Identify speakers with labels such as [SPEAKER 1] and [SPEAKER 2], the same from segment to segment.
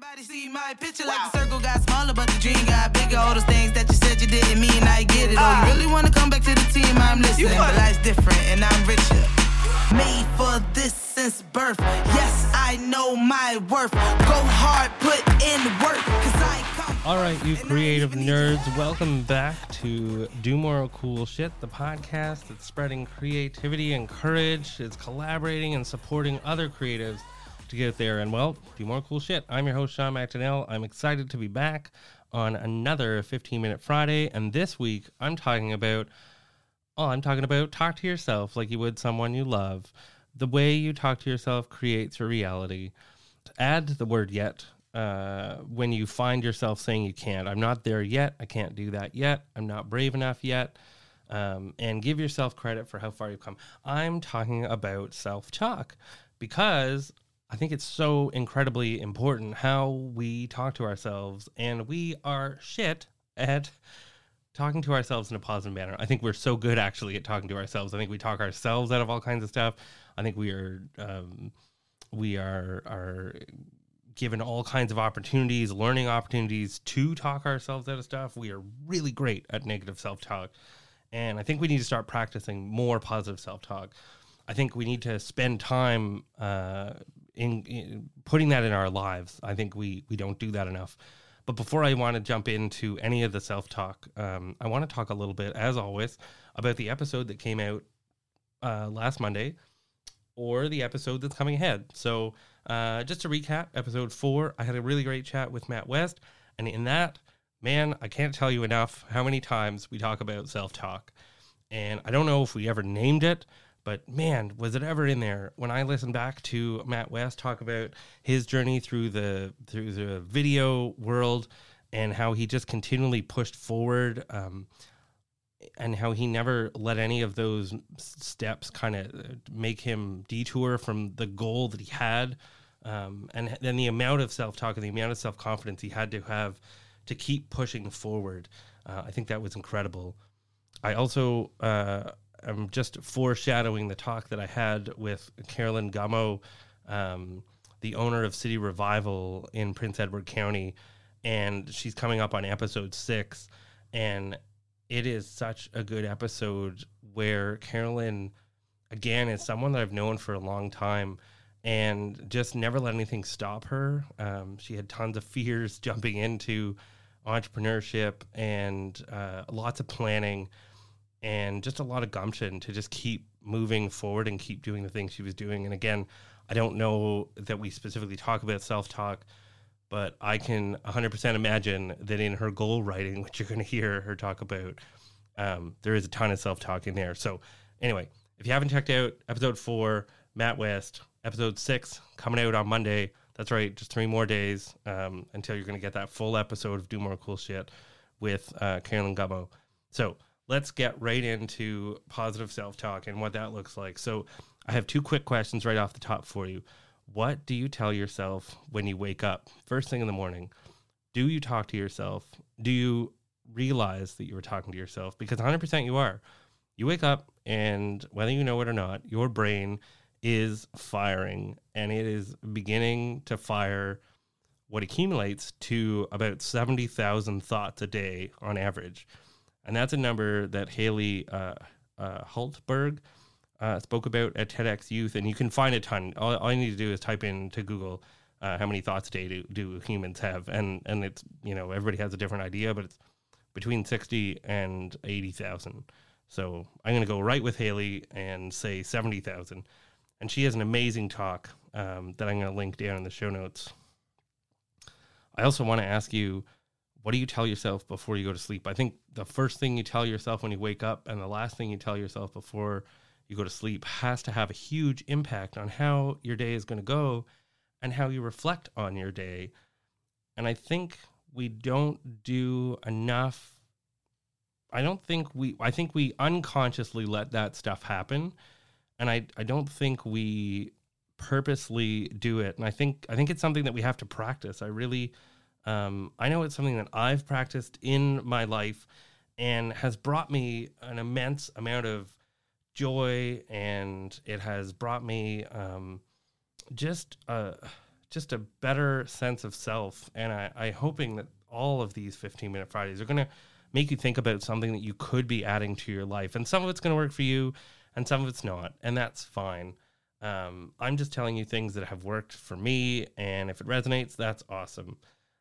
[SPEAKER 1] Everybody see my picture like the circle got smaller, but the dream got bigger. All those things that you said you didn't mean, I get it. Oh, you ah. really wanna come back to the team? I'm listening. But life's different, and I'm richer. Made for this since birth. Yes, I know my worth. Go hard, put in work, cause I come.
[SPEAKER 2] All right, you creative
[SPEAKER 1] even need to-
[SPEAKER 2] nerds, welcome back to Do More Cool Shit, the podcast that's spreading creativity and courage. It's collaborating and supporting other creatives to get there and, well, do more cool shit. I'm your host, Sean McDonnell. I'm excited to be back on another 15 Minute Friday. And this week, I'm talking about, oh, I'm talking about talk to yourself like you would someone you love. The way you talk to yourself creates your reality add the word yet uh, when you find yourself saying you can't. I'm not there yet. I can't do that yet. I'm not brave enough yet. Um, and give yourself credit for how far you've come. I'm talking about self talk because I think it's so incredibly important how we talk to ourselves, and we are shit at talking to ourselves in a positive manner. I think we're so good actually at talking to ourselves. I think we talk ourselves out of all kinds of stuff. I think we are um, we are are given all kinds of opportunities, learning opportunities to talk ourselves out of stuff. We are really great at negative self talk, and I think we need to start practicing more positive self talk. I think we need to spend time uh, in, in putting that in our lives. I think we we don't do that enough. But before I want to jump into any of the self talk, um, I want to talk a little bit, as always, about the episode that came out uh, last Monday or the episode that's coming ahead. So, uh, just to recap, episode four, I had a really great chat with Matt West. And in that, man, I can't tell you enough how many times we talk about self talk. And I don't know if we ever named it, but man, was it ever in there? When I listened back to Matt West talk about his journey through the through the video world and how he just continually pushed forward, um, and how he never let any of those steps kind of make him detour from the goal that he had, um, and then the amount of self talk and the amount of self confidence he had to have to keep pushing forward. Uh, I think that was incredible. I also uh, am just foreshadowing the talk that I had with Carolyn Gummo, um, the owner of City Revival in Prince Edward County, and she's coming up on episode six, and it is such a good episode where Carolyn, again, is someone that I've known for a long time. And just never let anything stop her. Um, she had tons of fears jumping into entrepreneurship and uh, lots of planning and just a lot of gumption to just keep moving forward and keep doing the things she was doing. And again, I don't know that we specifically talk about self talk, but I can 100% imagine that in her goal writing, which you're going to hear her talk about, um, there is a ton of self talk in there. So, anyway, if you haven't checked out episode four, Matt West, episode six coming out on Monday. That's right, just three more days um, until you're going to get that full episode of Do More Cool Shit with uh, Carolyn Gummo. So let's get right into positive self talk and what that looks like. So I have two quick questions right off the top for you. What do you tell yourself when you wake up first thing in the morning? Do you talk to yourself? Do you realize that you were talking to yourself? Because 100% you are. You wake up, and whether you know it or not, your brain is firing and it is beginning to fire what accumulates to about 70,000 thoughts a day on average. And that's a number that Haley uh, uh, Hultberg uh, spoke about at TEDx Youth. And you can find a ton. All, all you need to do is type into Google uh, how many thoughts a day do, do humans have. And, and it's, you know, everybody has a different idea, but it's between 60 and 80,000. So I'm going to go right with Haley and say 70,000. And she has an amazing talk um, that I'm going to link down in the show notes. I also want to ask you, what do you tell yourself before you go to sleep? I think the first thing you tell yourself when you wake up and the last thing you tell yourself before you go to sleep has to have a huge impact on how your day is going to go and how you reflect on your day. And I think we don't do enough. I don't think we, I think we unconsciously let that stuff happen. And I, I don't think we purposely do it. And I think, I think it's something that we have to practice. I really, um, I know it's something that I've practiced in my life and has brought me an immense amount of joy and it has brought me um, just uh, just a better sense of self. And I, I hoping that all of these 15 minute Fridays are going to make you think about something that you could be adding to your life. And some of it's going to work for you and some of it's not. And that's fine. Um, I'm just telling you things that have worked for me. And if it resonates, that's awesome.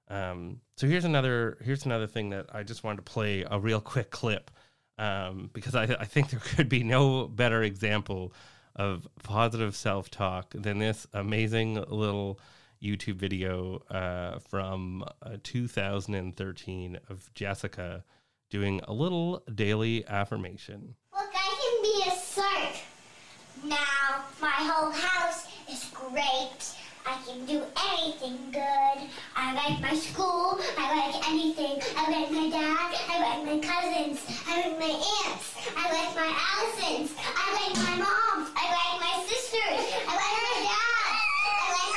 [SPEAKER 2] Um, so here's another here's another thing that I just wanted to play a real quick clip um, because I, I think there could be no better example of positive self talk than this amazing little YouTube video uh, from uh, 2013 of Jessica doing a little daily affirmation.
[SPEAKER 3] Look, I can be a shark. Now my whole house is great. I can do anything good. I like my school. I like anything. I like my dad. I like my cousins. I like my aunts. I like my Allisons. I like my moms. I like my sisters. I like my dad. I like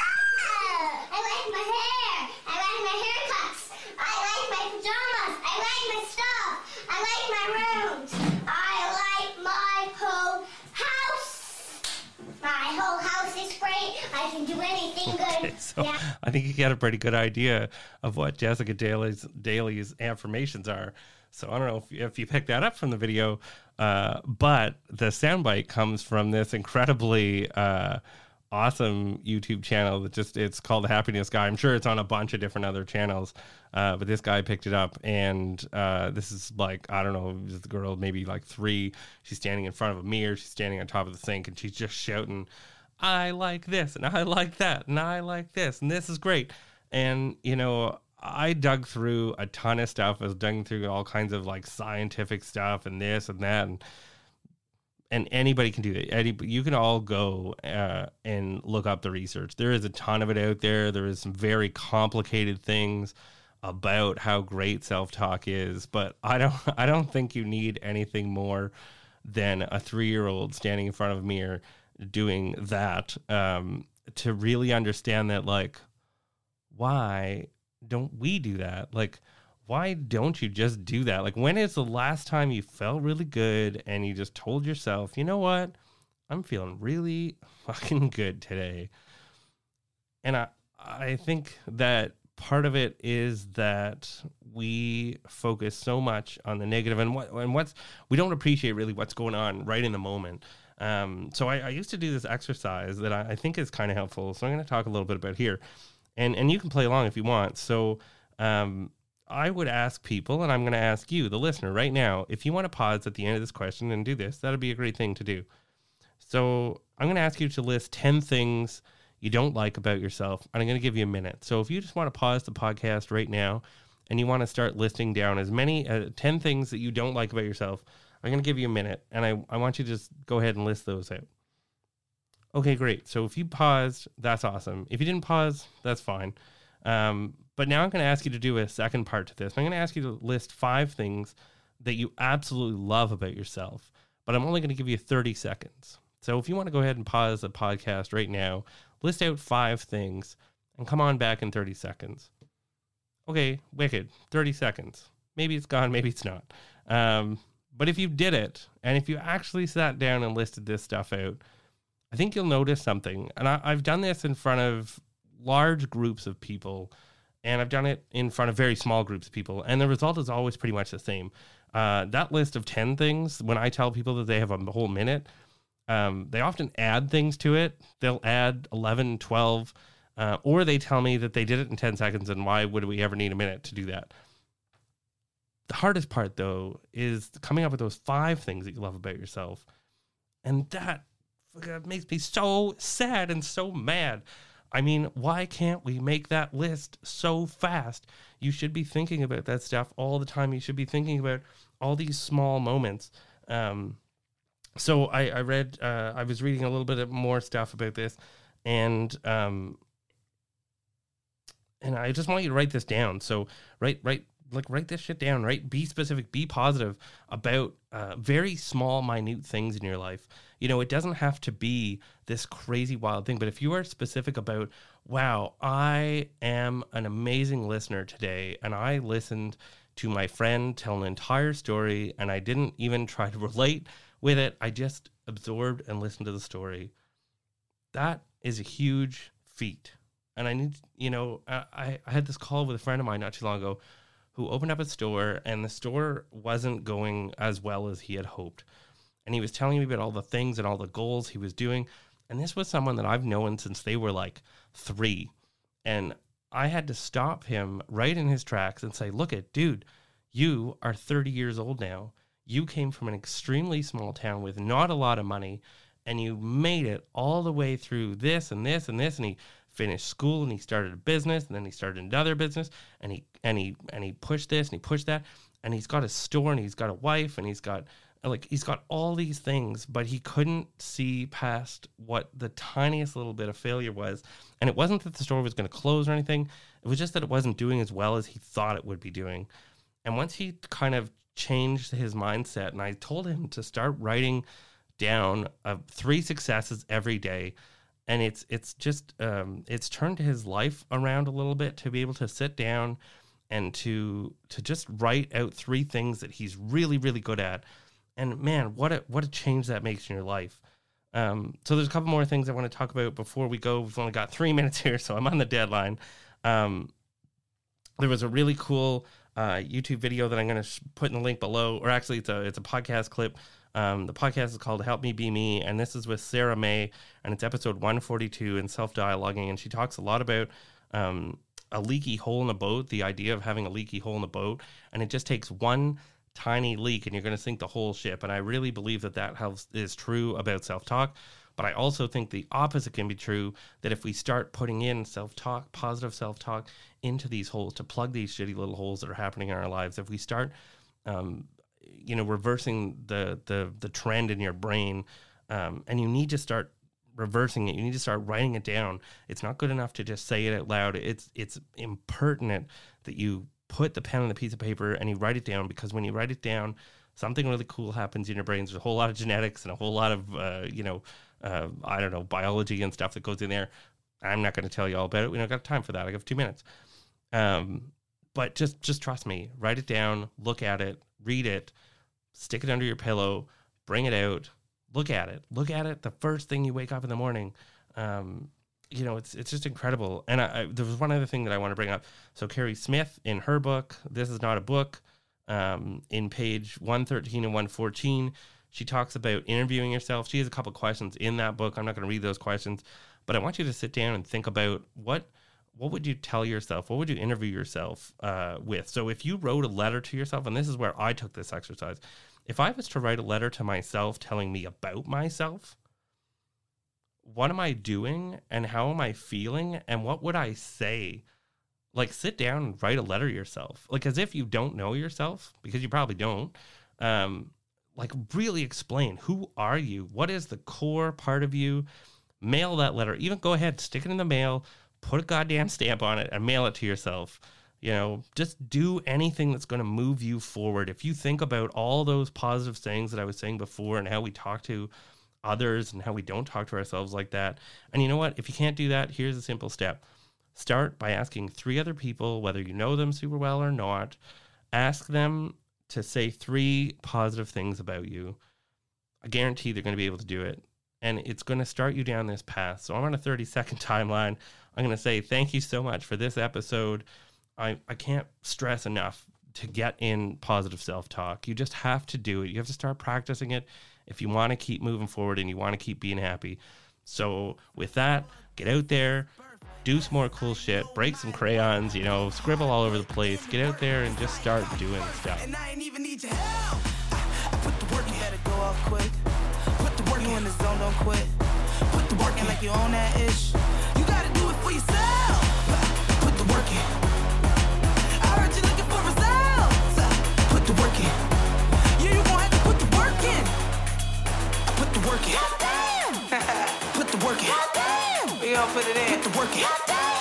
[SPEAKER 3] I like my hair. I like my haircuts. I like my pajamas. I like my stuff. I like my rooms. I like my whole house. My whole house is great. I can do
[SPEAKER 2] So
[SPEAKER 3] yeah.
[SPEAKER 2] I think you get a pretty good idea of what Jessica Daly's Daly's affirmations are. So I don't know if, if you picked that up from the video, uh, but the soundbite comes from this incredibly uh, awesome YouTube channel that just it's called the Happiness Guy. I'm sure it's on a bunch of different other channels, uh, but this guy picked it up, and uh, this is like I don't know, this girl maybe like three. She's standing in front of a mirror. She's standing on top of the sink, and she's just shouting. I like this and I like that and I like this and this is great. And you know, I dug through a ton of stuff. I was digging through all kinds of like scientific stuff and this and that and and anybody can do that. Any, you can all go uh, and look up the research. There is a ton of it out there. There is some very complicated things about how great self-talk is, but I don't I don't think you need anything more than a 3-year-old standing in front of a mirror doing that um, to really understand that like why don't we do that? Like why don't you just do that? Like when is the last time you felt really good and you just told yourself you know what? I'm feeling really fucking good today. And i i think that part of it is that we focus so much on the negative and what and what's we don't appreciate really what's going on right in the moment um, so I, I, used to do this exercise that I, I think is kind of helpful. So I'm going to talk a little bit about here, and and you can play along if you want. So um, I would ask people, and I'm going to ask you, the listener, right now, if you want to pause at the end of this question and do this, that'd be a great thing to do. So I'm going to ask you to list ten things you don't like about yourself, and I'm going to give you a minute. So if you just want to pause the podcast right now, and you want to start listing down as many uh, ten things that you don't like about yourself I'm going to give you a minute and I, I want you to just go ahead and list those out. Okay, great. So if you paused, that's awesome. If you didn't pause, that's fine. Um, but now I'm going to ask you to do a second part to this. I'm going to ask you to list five things that you absolutely love about yourself, but I'm only going to give you 30 seconds. So if you want to go ahead and pause the podcast right now, list out five things and come on back in 30 seconds. Okay, wicked. 30 seconds. Maybe it's gone, maybe it's not. Um, but if you did it, and if you actually sat down and listed this stuff out, I think you'll notice something. And I, have done this in front of large groups of people, and I've done it in front of very small groups of people, and the result is always pretty much the same. Uh, that list of 10 things, when I tell people that they have a whole minute, um, they often add things to it. They'll add 11, 12, uh, or they tell me that they did it in 10 seconds, and why would we ever need a minute to do that? The hardest part, though, is coming up with those five things that you love about yourself. And that makes me so sad and so mad. I mean, why can't we make that list so fast? You should be thinking about that stuff all the time. You should be thinking about all these small moments. Um, so I, I read, uh, I was reading a little bit more stuff about this, and um, and I just want you to write this down. So write write like write this shit down right? Be specific be positive about uh, very small minute things in your life. You know it doesn't have to be this crazy wild thing but if you are specific about wow i am an amazing listener today and i listened to my friend tell an entire story and i didn't even try to relate with it i just absorbed and listened to the story that is a huge feat. And I need, you know, I, I had this call with a friend of mine not too long ago who opened up a store and the store wasn't going as well as he had hoped. And he was telling me about all the things and all the goals he was doing. And this was someone that I've known since they were like three. And I had to stop him right in his tracks and say, Look at, dude, you are 30 years old now. You came from an extremely small town with not a lot of money and you made it all the way through this and this and this. And he finished school and he started a business and then he started another business and he and he and he pushed this and he pushed that. And he's got a store and he's got a wife and he's got like he's got all these things but he couldn't see past what the tiniest little bit of failure was. And it wasn't that the store was going to close or anything. It was just that it wasn't doing as well as he thought it would be doing. And once he kind of changed his mindset and i told him to start writing down uh, three successes every day and it's it's just um, it's turned his life around a little bit to be able to sit down and to to just write out three things that he's really really good at. And man what a what a change that makes in your life. Um, so there's a couple more things i want to talk about before we go. We've only got three minutes here so i'm on the deadline. Um, there was a really cool uh, youtube video that i'm going to sh- put in the link below or actually it's a it's a podcast clip um, the podcast is called Help Me Be Me, and this is with Sarah May, and it's episode 142 in self dialoguing. And she talks a lot about um, a leaky hole in a boat, the idea of having a leaky hole in a boat, and it just takes one tiny leak and you're going to sink the whole ship. And I really believe that that has, is true about self talk. But I also think the opposite can be true that if we start putting in self talk, positive self talk into these holes to plug these shitty little holes that are happening in our lives, if we start um, you know reversing the the the trend in your brain um, and you need to start reversing it you need to start writing it down it's not good enough to just say it out loud. It's it's impertinent that you put the pen on the piece of paper and you write it down because when you write it down something really cool happens in your brain. There's a whole lot of genetics and a whole lot of uh, you know uh, i don't know biology and stuff that goes in there i'm not going to tell you all about it we don't got time for that i have two minutes um, but just just trust me write it down look at it read it stick it under your pillow, bring it out, look at it, look at it the first thing you wake up in the morning. Um, you know, it's it's just incredible. And I, I, there was one other thing that I want to bring up. So Keri Smith in her book, "This Is Not a Book," um, in page one thirteen and one fourteen, she talks about interviewing yourself. She has a couple questions in that book. I'm not going to read those questions, but I want you to sit down and think about what what would you tell yourself? What would you interview yourself uh, with? So if you wrote a letter to yourself, and this is where I took this exercise, if I was to write a letter to myself telling me about myself, what am I doing and how am I feeling and what would I say? Like sit down and write a letter yourself, like as if you don't know yourself because you probably don't. Um, like really explain who are you? What is the core part of you? Mail that letter. Even go ahead, stick it in the mail put a goddamn stamp on it and mail it to yourself. You know, just do anything that's going to move you forward. If you think about all those positive things that I was saying before and how we talk to others and how we don't talk to ourselves like that. And you know what? If you can't do that, here's a simple step. Start by asking three other people, whether you know them super well or not, ask them to say three positive things about you. I guarantee they're going to be able to do it. And it's going to start you down this path. So I'm on a 30 second timeline. I'm going to say thank you so much for this episode. I, I can't stress enough to get in positive self talk. You just have to do it. You have to start practicing it if you want to keep moving forward and you want to keep being happy. So, with that, get out there, do some more cool shit, break some crayons, you know, scribble all over the place. Get out there and just start doing stuff. And I ain't even need your help. Put the work, you better go off quick. Put the work, you in the zone, don't quit. Put the work in like you own that ish for yourself. y'all for the day work it.